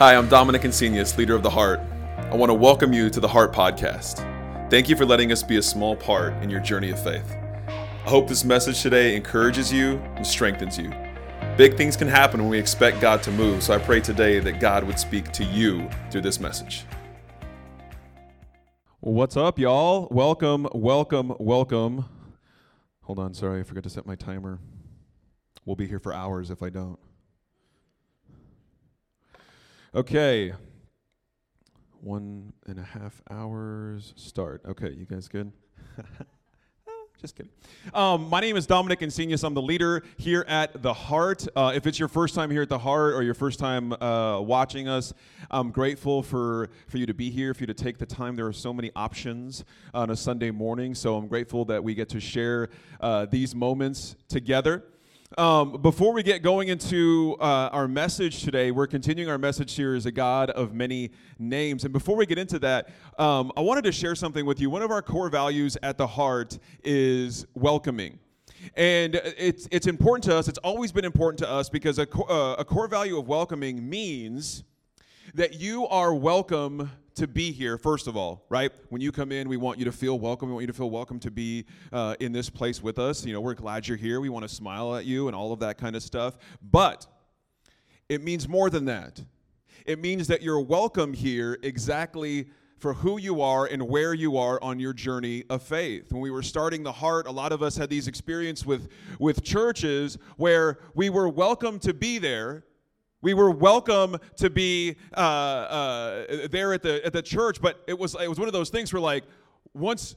Hi, I'm Dominic Insenius, leader of The Heart. I want to welcome you to the Heart Podcast. Thank you for letting us be a small part in your journey of faith. I hope this message today encourages you and strengthens you. Big things can happen when we expect God to move, so I pray today that God would speak to you through this message. What's up, y'all? Welcome, welcome, welcome. Hold on, sorry, I forgot to set my timer. We'll be here for hours if I don't. Okay. One and a half hours start. Okay, you guys good? Just kidding. Um, my name is Dominic Insenius. I'm the leader here at The Heart. Uh, if it's your first time here at The Heart or your first time uh, watching us, I'm grateful for, for you to be here, for you to take the time. There are so many options on a Sunday morning, so I'm grateful that we get to share uh, these moments together. Um, before we get going into uh, our message today, we're continuing our message here as a God of many names. And before we get into that, um, I wanted to share something with you. One of our core values at the heart is welcoming. And it's, it's important to us, it's always been important to us because a, co- uh, a core value of welcoming means that you are welcome to be here, first of all, right? When you come in, we want you to feel welcome. We want you to feel welcome to be uh, in this place with us. You know, we're glad you're here. We want to smile at you and all of that kind of stuff. But it means more than that. It means that you're welcome here exactly for who you are and where you are on your journey of faith. When we were starting the heart, a lot of us had these experiences with, with churches where we were welcome to be there, we were welcome to be uh, uh, there at the at the church, but it was it was one of those things where like once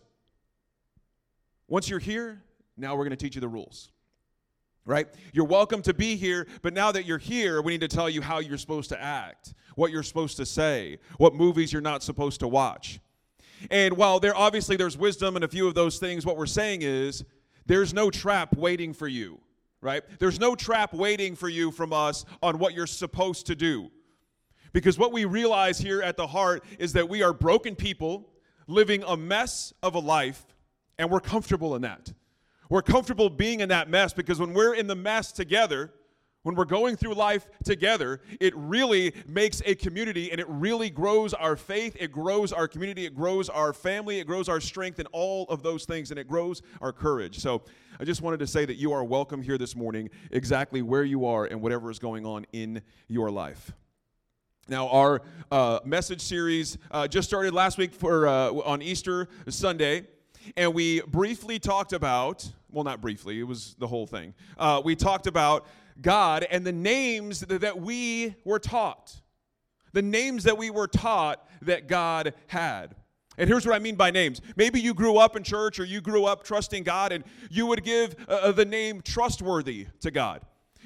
once you're here, now we're going to teach you the rules. Right? You're welcome to be here, but now that you're here, we need to tell you how you're supposed to act, what you're supposed to say, what movies you're not supposed to watch. And while there obviously there's wisdom in a few of those things, what we're saying is there's no trap waiting for you right? There's no trap waiting for you from us on what you're supposed to do. Because what we realize here at the heart is that we are broken people living a mess of a life, and we're comfortable in that. We're comfortable being in that mess because when we're in the mess together, when we're going through life together, it really makes a community and it really grows our faith, it grows our community, it grows our family, it grows our strength and all of those things, and it grows our courage. So I just wanted to say that you are welcome here this morning, exactly where you are and whatever is going on in your life. Now, our uh, message series uh, just started last week for uh, on Easter Sunday, and we briefly talked about well, not briefly, it was the whole thing. Uh, we talked about God and the names that we were taught. The names that we were taught that God had. And here's what I mean by names. Maybe you grew up in church or you grew up trusting God and you would give uh, uh, the name trustworthy to God.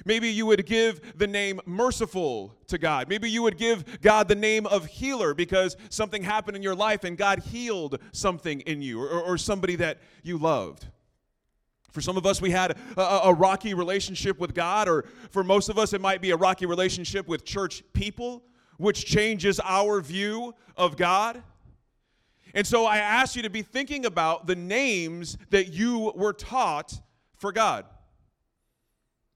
Maybe you would give the name merciful to God. Maybe you would give God the name of healer because something happened in your life and God healed something in you or, or somebody that you loved. For some of us, we had a, a, rocky relationship with God, or for most of us, it might be a rocky relationship with church people, which changes our view of God. And so I ask you to be thinking about the names that you were taught for God.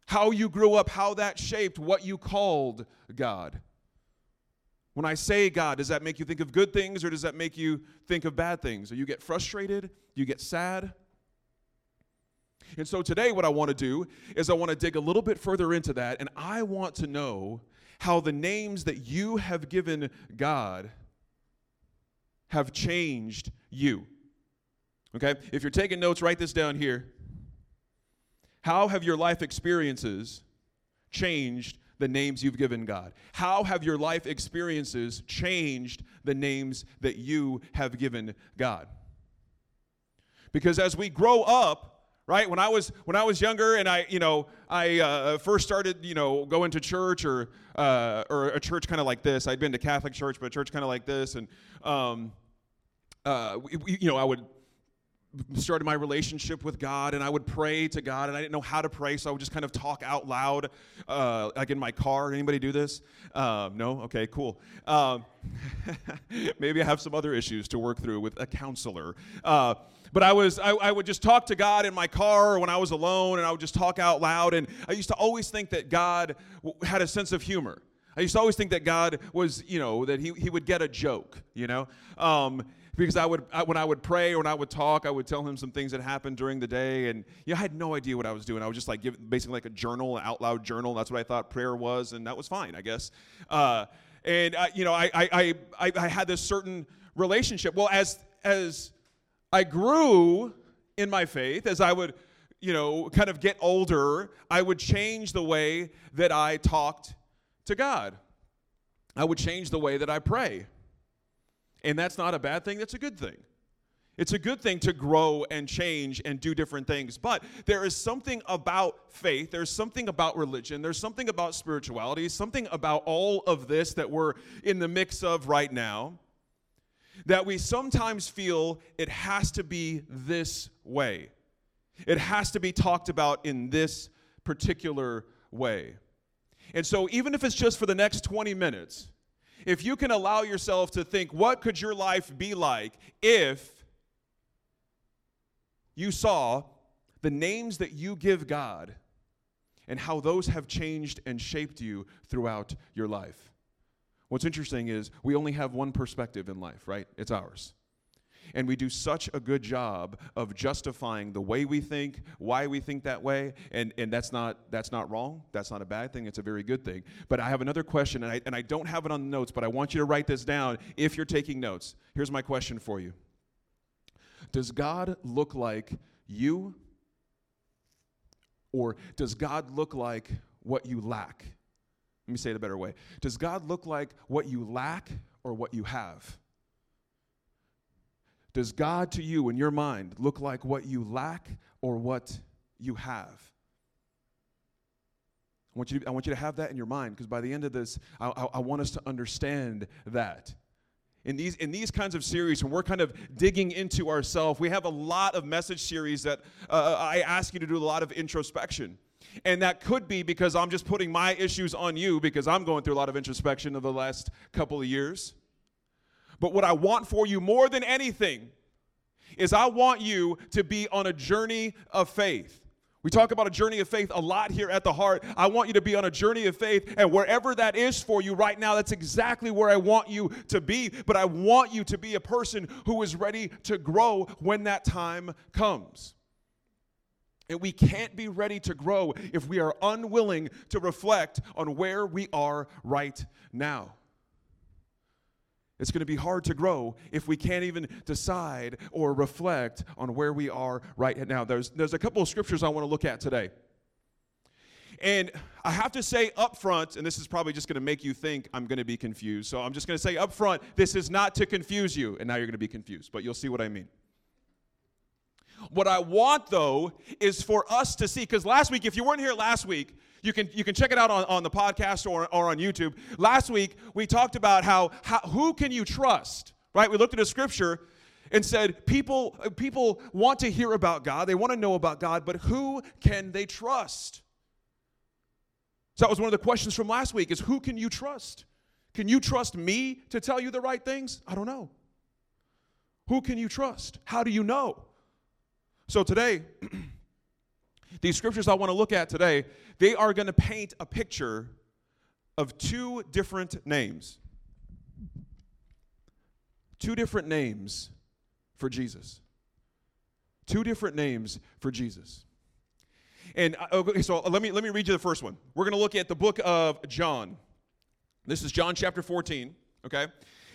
How you grew up, how that shaped what you called God. When I say God, does that make you think of good things or does that make you think of bad things? Or you get frustrated? Do You get sad? And so today, what I want to do is I want to dig a little bit further into that, and I want to know how the names that you have given God have changed you. Okay? If you're taking notes, write this down here. How have your life experiences changed the names you've given God? How have your life experiences changed the names that you have given God? Because as we grow up, right? When i was when i was younger and i you know i uh, first started you know going to church or uh, or a church kind of like this. I'd been to catholic church but a church kind of like this. And um, uh, we, you know i would started my relationship with God, and I would pray to God, and I didn't know how to pray, so I would just kind of talk out loud, uh, like in my car. Anybody do this? Um, no? Okay, cool. Um, maybe I have some other issues to work through with a counselor. Uh, but I was I, I, would just talk to God in my car when I was alone, and I would just talk out loud. And I used to always think that God had a sense of humor. I used to always think that God was, you know, that he, he would get a joke, you know? Um, because I would, I, when I would pray or when I would talk, I would tell him some things that happened during the day. And you know, I had no idea what I was doing. I was just like give, basically like a journal, an out loud journal. That's what I thought prayer was. And that was fine, I guess. Uh, and, uh, you know, I, I, I, I had this certain relationship. Well, as, as I grew in my faith, as I would, you know, kind of get older, I would change the way that I talked to God. I would change the way that I pray. And that's not a bad thing, that's a good thing. It's a good thing to grow and change and do different things. But there is something about faith, there's something about religion, there's something about spirituality, something about all of this that we're in the mix of right now that we sometimes feel it has to be this way. It has to be talked about in this particular way. And so, even if it's just for the next 20 minutes, if you can allow yourself to think, what could your life be like if you saw the names that you give God and how those have changed and shaped you throughout your life? What's interesting is we only have one perspective in life, right? It's ours. And we do such a good job of justifying the way we think, why we think that way, and, and that's not that's not wrong. That's not a bad thing. It's a very good thing. But I have another question, and I, and I don't have it on the notes, but I want you to write this down if you're taking notes. Here's my question for you Does God look like you? Or does God look like what you lack? Let me say it a better way. Does God look like what you lack or what you have? Does God to you, in your mind, look like what you lack or what you have? I want you to, I want you to have that in your mind because by the end of this, I, I, I want us to understand that. In these, in these kinds of series, when we're kind of digging into ourselves, we have a lot of message series that uh, I ask you to do a lot of introspection. And that could be because I'm just putting my issues on you because I'm going through a lot of introspection over the last couple of years. But what I want for you more than anything is I want you to be on a journey of faith. We talk about a journey of faith a lot here at the heart. I want you to be on a journey of faith, and wherever that is for you right now, that's exactly where I want you to be. But I want you to be a person who is ready to grow when that time comes. And we can't be ready to grow if we are unwilling to reflect on where we are right now. It's going to be hard to grow if we can't even decide or reflect on where we are right now. There's, there's a couple of scriptures I want to look at today. And I have to say up front, and this is probably just going to make you think I'm going to be confused. So I'm just going to say up front, this is not to confuse you. And now you're going to be confused, but you'll see what I mean. What I want, though, is for us to see, because last week, if you weren't here last week, you can, you can check it out on, on the podcast or, or on YouTube. Last week, we talked about how, how who can you trust, right? We looked at a scripture and said people, people want to hear about God, they want to know about God, but who can they trust? So that was one of the questions from last week is who can you trust? Can you trust me to tell you the right things? I don't know. Who can you trust? How do you know? So today, these scriptures I want to look at today, they are going to paint a picture of two different names. Two different names for Jesus. Two different names for Jesus. And uh, okay, so let me let me read you the first one. We're going to look at the book of John. This is John chapter 14, okay?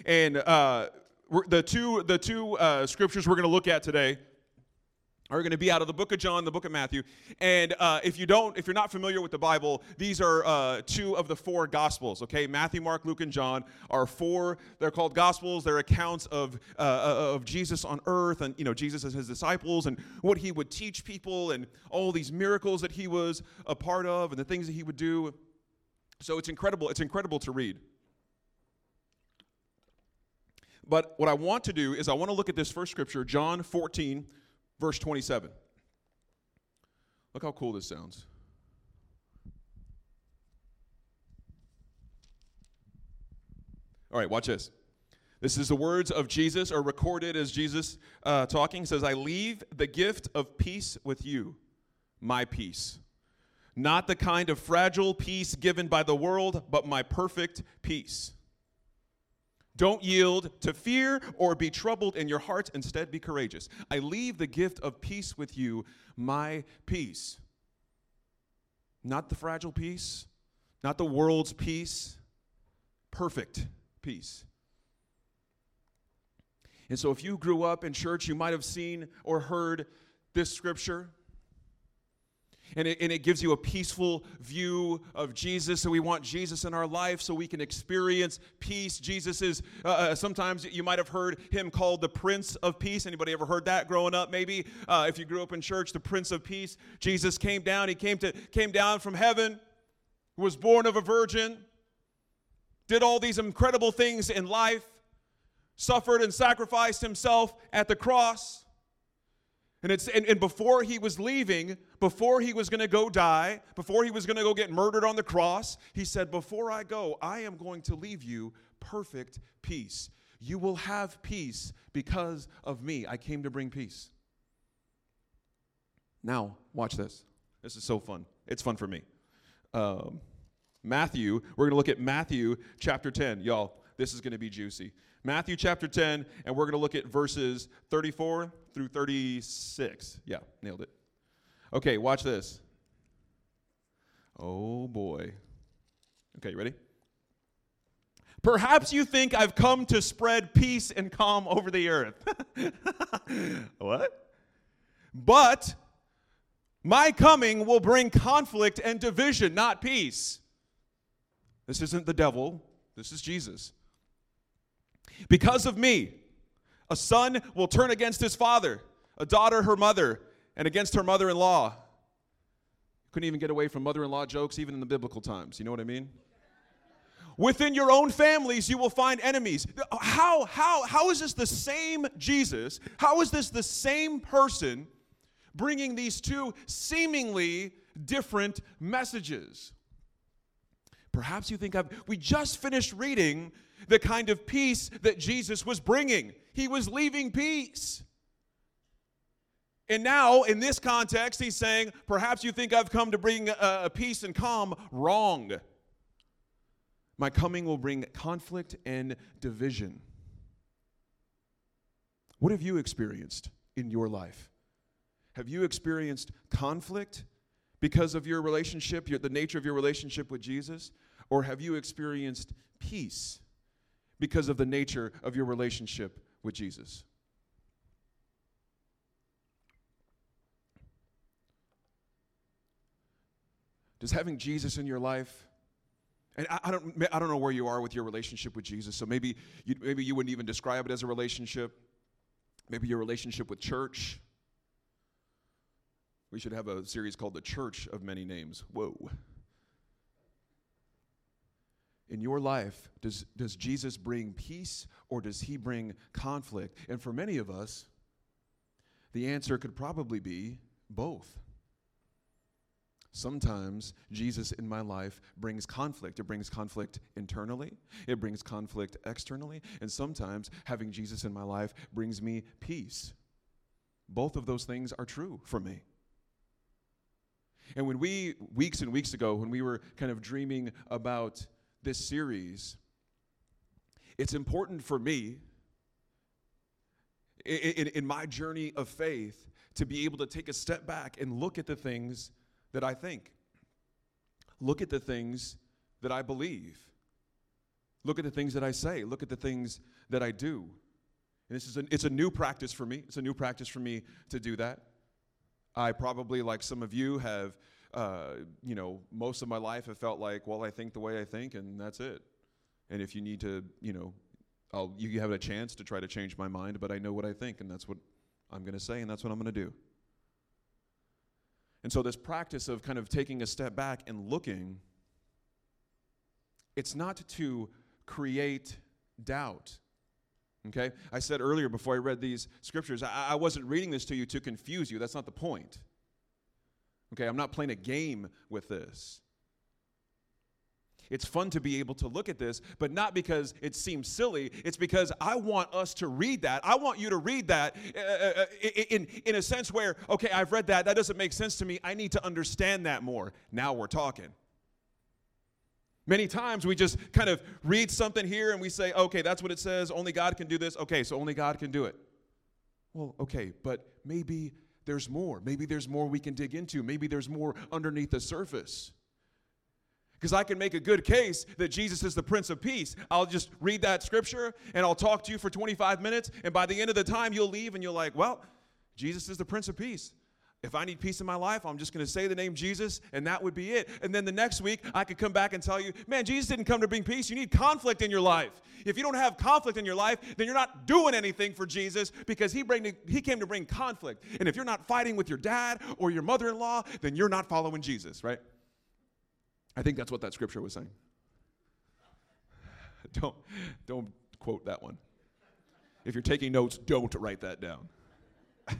And uh, the two the two uh, scriptures we're going to look at today are going to be out of the book of John, the book of Matthew. And uh, if you don't, if you're not familiar with the Bible, these are uh, two of the four Gospels. Okay, Matthew, Mark, Luke, and John are four. They're called Gospels. They're accounts of uh, uh, of Jesus on earth, and you know Jesus and his disciples, and what he would teach people, and all these miracles that he was a part of, and the things that he would do. So it's incredible. It's incredible to read. But what I want to do is I want to look at this first scripture, John 14 verse 27. Look how cool this sounds. All right, watch this. This is the words of Jesus, or recorded as Jesus uh, talking. He says, I leave the gift of peace with you, my peace. not the kind of fragile peace given by the world, but my perfect peace. Don't yield to fear or be troubled in your hearts. Instead, be courageous. I leave the gift of peace with you, my peace. Not the fragile peace, not the world's peace, perfect peace. And so, if you grew up in church, you might have seen or heard this scripture. And it, and it gives you a peaceful view of Jesus. So we want Jesus in our life so we can experience peace. Jesus is, uh, uh, sometimes you might have heard him called the Prince of Peace. Anybody ever heard that growing up, maybe? Uh, if you grew up in church, the Prince of Peace. Jesus came down. He came, to, came down from heaven, was born of a virgin, did all these incredible things in life, suffered and sacrificed himself at the cross and, it's, and, and before he was leaving, before he was going to go die, before he was going to go get murdered on the cross, he said, Before I go, I am going to leave you perfect peace. You will have peace because of me. I came to bring peace. Now, watch this. This is so fun. It's fun for me. Um, Matthew, we're going to look at Matthew chapter 10. Y'all, this is going to be juicy. Matthew chapter 10, and we're going to look at verses 34 through 36. Yeah, nailed it. Okay, watch this. Oh boy. Okay, you ready? Perhaps you think I've come to spread peace and calm over the earth. what? But my coming will bring conflict and division, not peace. This isn't the devil, this is Jesus. Because of me, a son will turn against his father, a daughter her mother, and against her mother in law. Couldn't even get away from mother in law jokes, even in the biblical times. You know what I mean? Within your own families, you will find enemies. How, how, how is this the same Jesus? How is this the same person bringing these two seemingly different messages? Perhaps you think I've, we just finished reading the kind of peace that Jesus was bringing. He was leaving peace. And now, in this context, he's saying, Perhaps you think I've come to bring a, peace and calm. Wrong. My coming will bring conflict and division. What have you experienced in your life? Have you experienced conflict because of your relationship, your, the nature of your relationship with Jesus? Or have you experienced peace because of the nature of your relationship with Jesus. Does having Jesus in your life, and I, I, don't, I don't know where you are with your relationship with Jesus, so maybe you, maybe you wouldn't even describe it as a relationship. Maybe your relationship with church. We should have a series called The Church of Many Names. Whoa in your life, does, does Jesus bring peace or does he bring conflict? And for many of us, the answer could probably be both. Sometimes Jesus in my life brings conflict. It brings conflict internally, it brings conflict externally, and sometimes having Jesus in my life brings me peace. Both of those things are true for me. And when we, weeks and weeks ago, when we were kind of dreaming about this series, it's important for me in, in, in, my journey of faith to be able to take a step back and look at the things that I think, look at the things that I believe, look at the things that I say, look at the things that I do. And this is a, it's a new practice for me. It's a new practice for me to do that. I probably, like some of you, have uh, you know, most of my life have felt like, well, I think the way I think, and that's it. And if you need to, you know, I'll, you have a chance to try to change my mind, but I know what I think, and that's what I'm going to say, and that's what I'm going to do. And so, this practice of kind of taking a step back and looking, it's not to create doubt. Okay? I said earlier before I read these scriptures, I, I wasn't reading this to you to confuse you. That's not the point. Okay, I'm not playing a game with this. It's fun to be able to look at this, but not because it seems silly. It's because I want us to read that. I want you to read that uh, uh, uh in, in a sense where, okay, I've read that. That doesn't make sense to me. I need to understand that more. Now we're talking. Many times we just kind of read something here and we say, okay, that's what it says. Only God can do this. Okay, so only God can do it. Well, okay, but maybe there's more. Maybe there's more we can dig into. Maybe there's more underneath the surface. Because I can make a good case that Jesus is the Prince of Peace. I'll just read that scripture and I'll talk to you for 25 minutes. And by the end of the time, you'll leave and you're like, well, Jesus is the Prince of Peace. If I need peace in my life, I'm just going to say the name Jesus and that would be it. And then the next week, I could come back and tell you, man, Jesus didn't come to bring peace. You need conflict in your life. If you don't have conflict in your life, then you're not doing anything for Jesus because he, bring, he came to bring conflict. And if you're not fighting with your dad or your mother in law, then you're not following Jesus, right? I think that's what that scripture was saying. Don't, don't quote that one. If you're taking notes, don't write that down.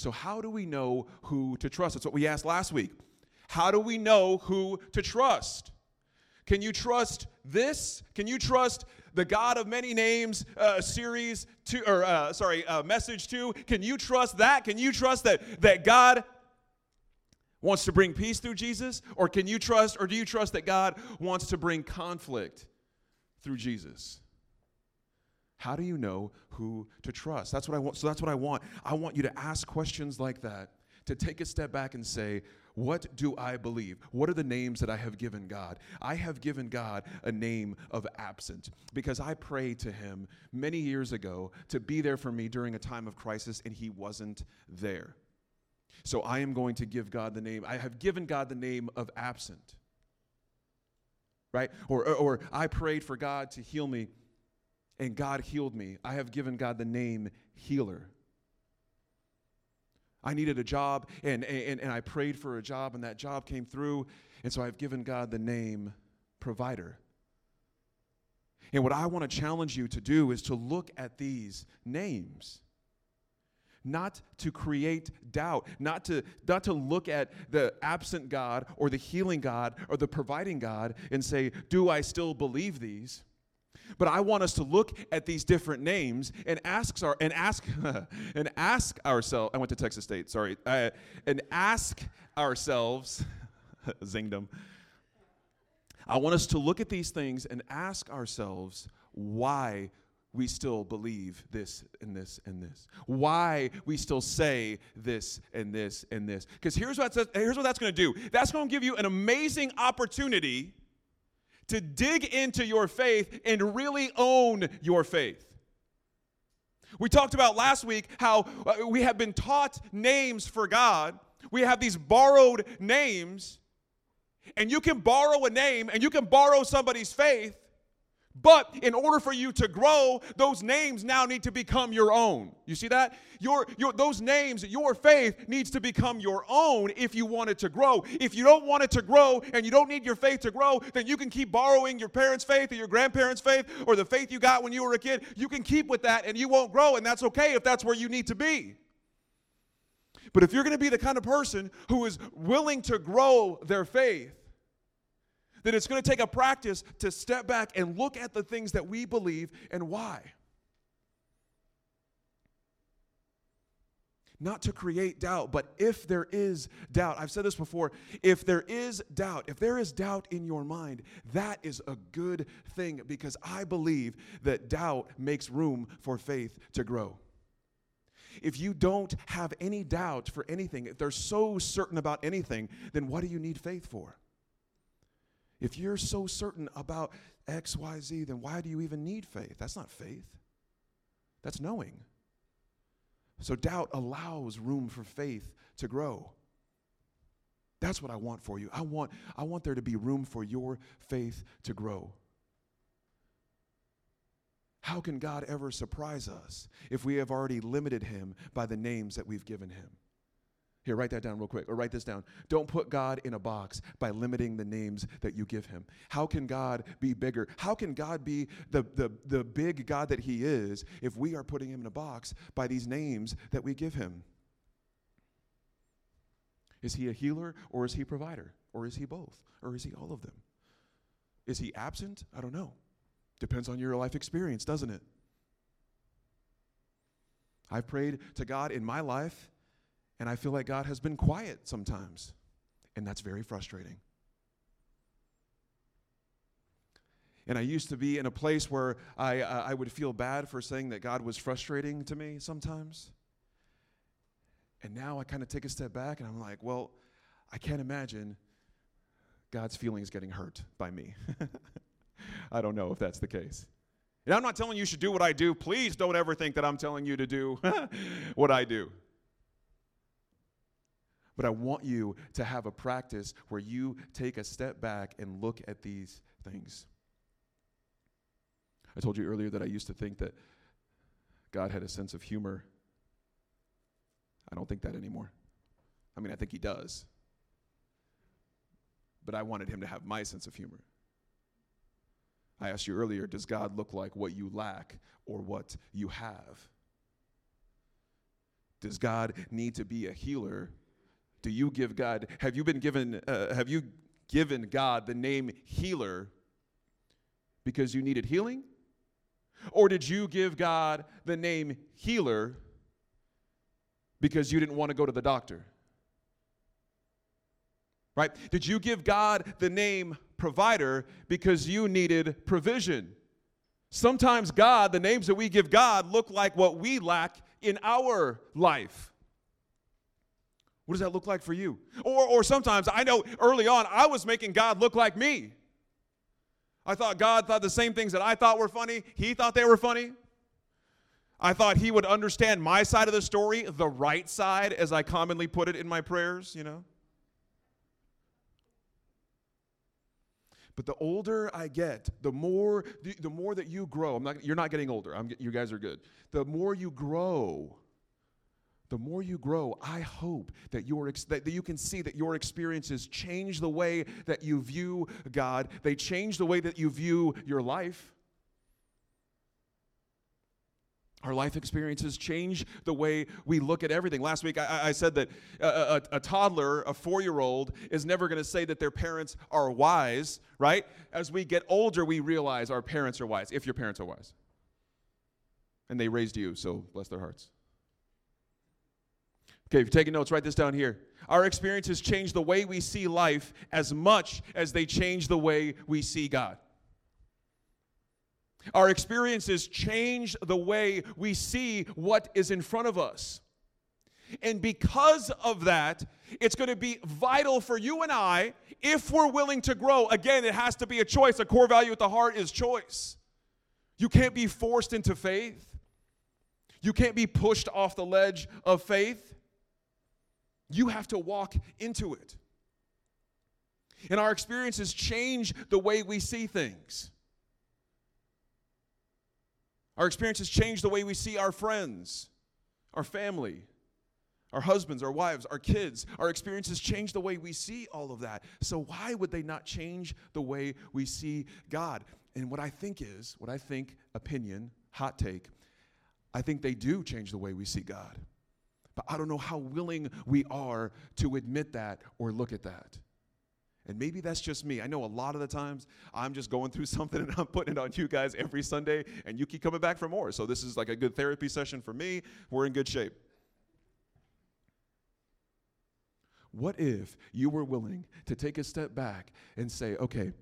so, how do we know who to trust? That's what we asked last week. How do we know who to trust? Can you trust this? Can you trust the God of many names uh, series two or uh, sorry uh, message two? Can you trust that? Can you trust that that God wants to bring peace through Jesus? Or can you trust, or do you trust that God wants to bring conflict through Jesus? How do you know who to trust? That's what I want. So that's what I want. I want you to ask questions like that, to take a step back and say, what do I believe? What are the names that I have given God? I have given God a name of absent because I prayed to Him many years ago to be there for me during a time of crisis, and He wasn't there. So I am going to give God the name. I have given God the name of absent. Right? Or, or, or, I prayed for God to heal me and God healed me. I have given God the name healer. I needed a job and, and, and I prayed for a job and that job came through. And so I've given God the name provider. And what I want to challenge you to do is to look at these names not to create doubt, not to, not to look at the absent God or the healing God or the providing God and say, Do I still believe these? But I want us to look at these different names and ask our and ask and ask ourselves. I went to Texas State, sorry, uh, and ask ourselves, zingdom. I want us to look at these things and ask ourselves why we still believe this and this and this. Why we still say this and this and this. Because here's, here's what that's going to do that's going to give you an amazing opportunity to dig into your faith and really own your faith. We talked about last week how uh, we have been taught names for God. We have these borrowed names, and you can borrow a name and you can borrow somebody's faith but in order for you to grow, those names now need to become your own. You see that? Your, your, those names, your faith needs to become your own if you want it to grow. If you don't want it to grow and you don't need your faith to grow, then you can keep borrowing your parents' faith or your grandparents' faith or the faith you got when you were a kid. You can keep with that and you won't grow, and that's okay if that's where you need to be. But if you're going to be the kind of person who is willing to grow their faith, that it's going to take a practice to step back and look at the things that we believe and why. Not to create doubt, but if there is doubt, I've said this before, if there is doubt, if there is doubt in your mind, that is a good thing because I believe that doubt makes room for faith to grow. If you don't have any doubt for anything, if they're so certain about anything, then what do you need faith for? If you're so certain about X, Y, Z, then why do you even need faith? That's not faith, that's knowing. So doubt allows room for faith to grow. That's what I want for you. I want, I want there to be room for your faith to grow. How can God ever surprise us if we have already limited him by the names that we've given him? Here, write that down real quick, or write this down. Don't put God in a box by limiting the names that you give him. How can God be bigger? How can God be the, the, the big God that he is if we are putting him in a box by these names that we give him? Is he a healer or is he provider? Or is he both? Or is he all of them? Is he absent? I don't know. Depends on your life experience, doesn't it? I've prayed to God in my life, and I feel like God has been quiet sometimes, and that's very frustrating. And I used to be in a place where I, uh, I would feel bad for saying that God was frustrating to me sometimes. And now I kind of take a step back and I'm like, well, I can't imagine God's feelings getting hurt by me. I don't know if that's the case. And I'm not telling you should do what I do. Please don't ever think that I'm telling you to do what I do. But I want you to have a practice where you take a step back and look at these things. I told you earlier that I used to think that God had a sense of humor. I don't think that anymore. I mean, I think He does. But I wanted Him to have my sense of humor. I asked you earlier does God look like what you lack or what you have? Does God need to be a healer? Do you give God, have you been given, uh, have you given God the name healer because you needed healing? Or did you give God the name healer because you didn't want to go to the doctor? Right? Did you give God the name provider because you needed provision? Sometimes God, the names that we give God, look like what we lack in our life. What does that look like for you? Or, or sometimes, I know early on, I was making God look like me. I thought God thought the same things that I thought were funny. He thought they were funny. I thought he would understand my side of the story, the right side, as I commonly put it in my prayers, you know. But the older I get, the more the, the more that you grow. I'm not, you're not getting older. I'm, you guys are good. The more you grow, the more you grow, I hope that, your, that you can see that your experiences change the way that you view God. They change the way that you view your life. Our life experiences change the way we look at everything. Last week, I, I said that a, a, a toddler, a four year old, is never going to say that their parents are wise, right? As we get older, we realize our parents are wise, if your parents are wise. And they raised you, so bless their hearts. Okay, if you're taking notes, write this down here. Our experiences change the way we see life as much as they change the way we see God. Our experiences change the way we see what is in front of us. And because of that, it's going to be vital for you and I if we're willing to grow. Again, it has to be a choice. A core value at the heart is choice. You can't be forced into faith, you can't be pushed off the ledge of faith. You have to walk into it. And our experiences change the way we see things. Our experiences change the way we see our friends, our family, our husbands, our wives, our kids. Our experiences change the way we see all of that. So, why would they not change the way we see God? And what I think is, what I think, opinion, hot take, I think they do change the way we see God. But I don't know how willing we are to admit that or look at that. And maybe that's just me. I know a lot of the times I'm just going through something and I'm putting it on you guys every Sunday, and you keep coming back for more. So this is like a good therapy session for me. We're in good shape. What if you were willing to take a step back and say, okay,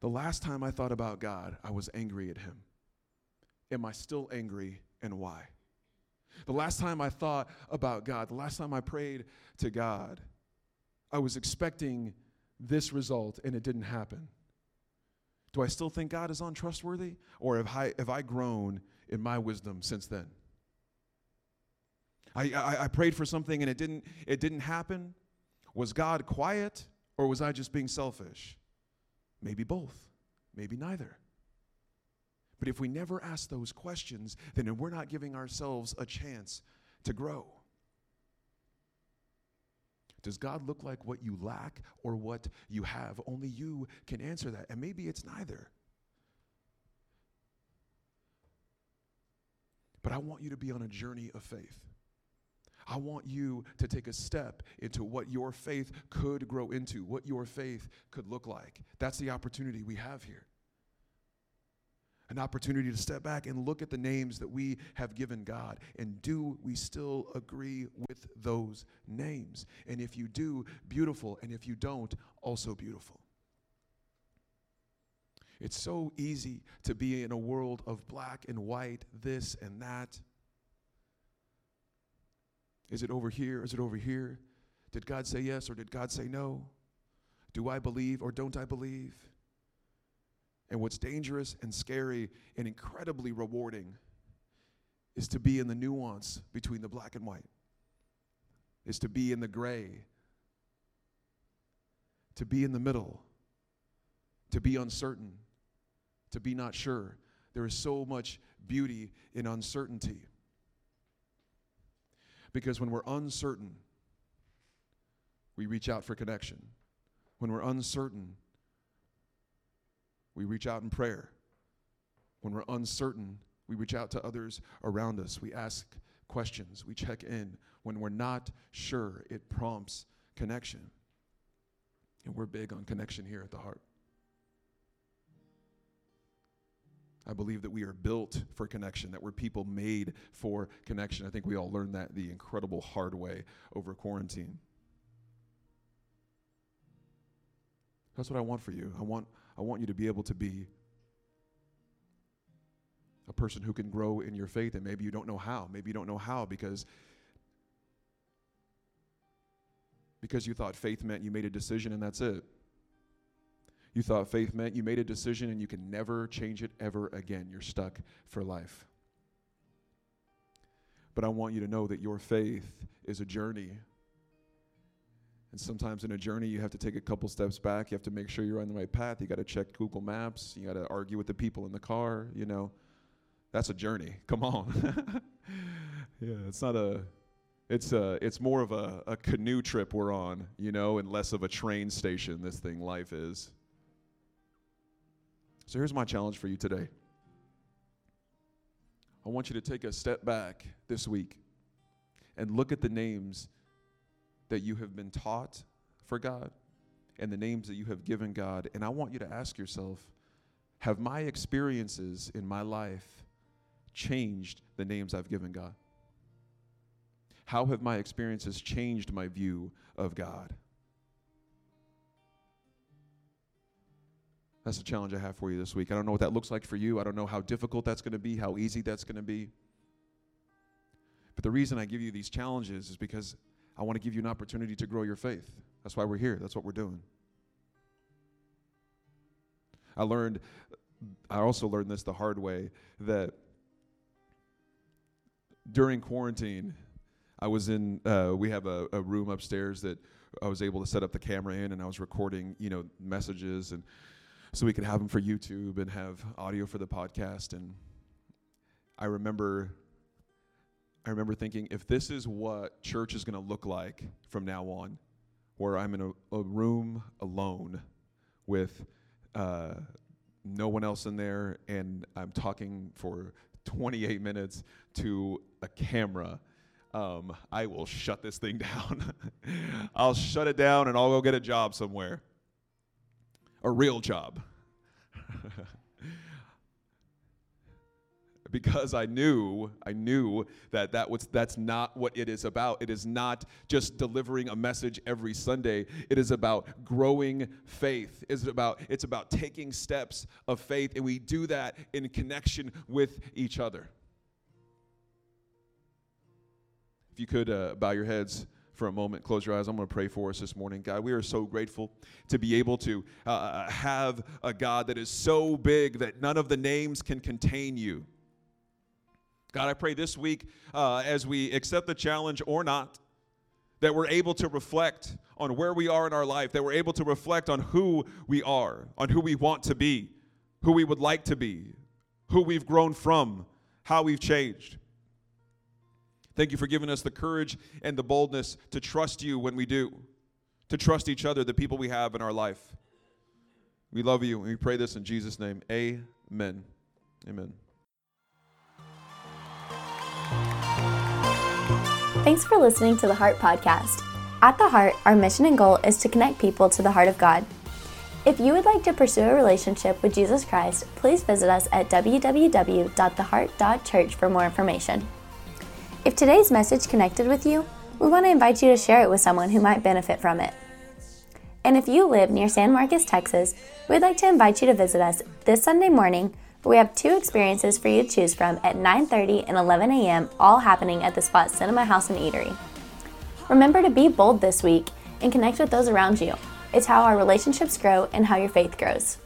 the last time I thought about God, I was angry at him. Am I still angry and why? The last time I thought about God, the last time I prayed to God, I was expecting this result and it didn't happen. Do I still think God is untrustworthy? Or have I, have I grown in my wisdom since then? I, I, I prayed for something and it didn't, it didn't happen. Was God quiet or was I just being selfish? Maybe both, maybe neither. But if we never ask those questions, then we're not giving ourselves a chance to grow. Does God look like what you lack or what you have? Only you can answer that. And maybe it's neither. But I want you to be on a journey of faith. I want you to take a step into what your faith could grow into, what your faith could look like. That's the opportunity we have here. An opportunity to step back and look at the names that we have given God. And do we still agree with those names? And if you do, beautiful. And if you don't, also beautiful. It's so easy to be in a world of black and white, this and that. Is it over here? Is it over here? Did God say yes or did God say no? Do I believe or don't I believe? And what's dangerous and scary and incredibly rewarding is to be in the nuance between the black and white, is to be in the gray, to be in the middle, to be uncertain, to be not sure. There is so much beauty in uncertainty. Because when we're uncertain, we reach out for connection. When we're uncertain, we reach out in prayer. When we're uncertain, we reach out to others around us. We ask questions. We check in. When we're not sure, it prompts connection. And we're big on connection here at the heart. I believe that we are built for connection, that we're people made for connection. I think we all learned that the incredible hard way over quarantine. That's what I want for you. I want, I want you to be able to be a person who can grow in your faith, and maybe you don't know how. Maybe you don't know how because because you thought faith meant you made a decision and that's it. You thought faith meant you made a decision and you can never change it ever again. You're stuck for life. But I want you to know that your faith is a journey. And sometimes in a journey, you have to take a couple steps back. You have to make sure you're on the right path. You got to check Google Maps. You got to argue with the people in the car. You know, that's a journey. Come on. yeah, it's not a. It's a, it's more of a, a canoe trip we're on, you know, and less of a train station. This thing life is. So here's my challenge for you today. I want you to take a step back this week and look at the names that you have been taught for God and the names that you have given God. And I want you to ask yourself have my experiences in my life changed the names I've given God? How have my experiences changed my view of God? That's the challenge I have for you this week. I don't know what that looks like for you. I don't know how difficult that's going to be, how easy that's going to be. But the reason I give you these challenges is because I want to give you an opportunity to grow your faith. That's why we're here. That's what we're doing. I learned, I also learned this the hard way that during quarantine, I was in, uh, we have a, a room upstairs that I was able to set up the camera in and I was recording, you know, messages and so we could have them for YouTube and have audio for the podcast. And I remember, I remember thinking, if this is what church is going to look like from now on, where I'm in a, a room alone with uh, no one else in there, and I'm talking for 28 minutes to a camera. Um, I will shut this thing down. I'll shut it down and I'll go get a job somewhere a real job. because I knew, I knew that that was that's not what it is about. It is not just delivering a message every Sunday. It is about growing faith. It's about it's about taking steps of faith, and we do that in connection with each other. If you could uh, bow your heads for a moment, close your eyes. I'm going to pray for us this morning. God, we are so grateful to be able to uh, uh, have a God that is so big that none of the names can contain you. God, I pray this week uh, as we accept the challenge or not, that we're able to reflect on where we are in our life, that we're able to reflect on who we are, on who we want to be, who we would like to be, who we've grown from, how we've changed. Thank you for giving us the courage and the boldness to trust you when we do, to trust each other, the people we have in our life. We love you and we pray this in Jesus' name. Amen. Amen. Thanks for listening to the Heart Podcast. At the Heart, our mission and goal is to connect people to the heart of God. If you would like to pursue a relationship with Jesus Christ, please visit us at www.theheart.church for more information. If today's message connected with you, we want to invite you to share it with someone who might benefit from it. And if you live near San Marcos, Texas, we'd like to invite you to visit us this Sunday morning we have two experiences for you to choose from at 9:30 and 11 a.m., all happening at the Spot Cinema House and Eatery. Remember to be bold this week and connect with those around you. It's how our relationships grow and how your faith grows.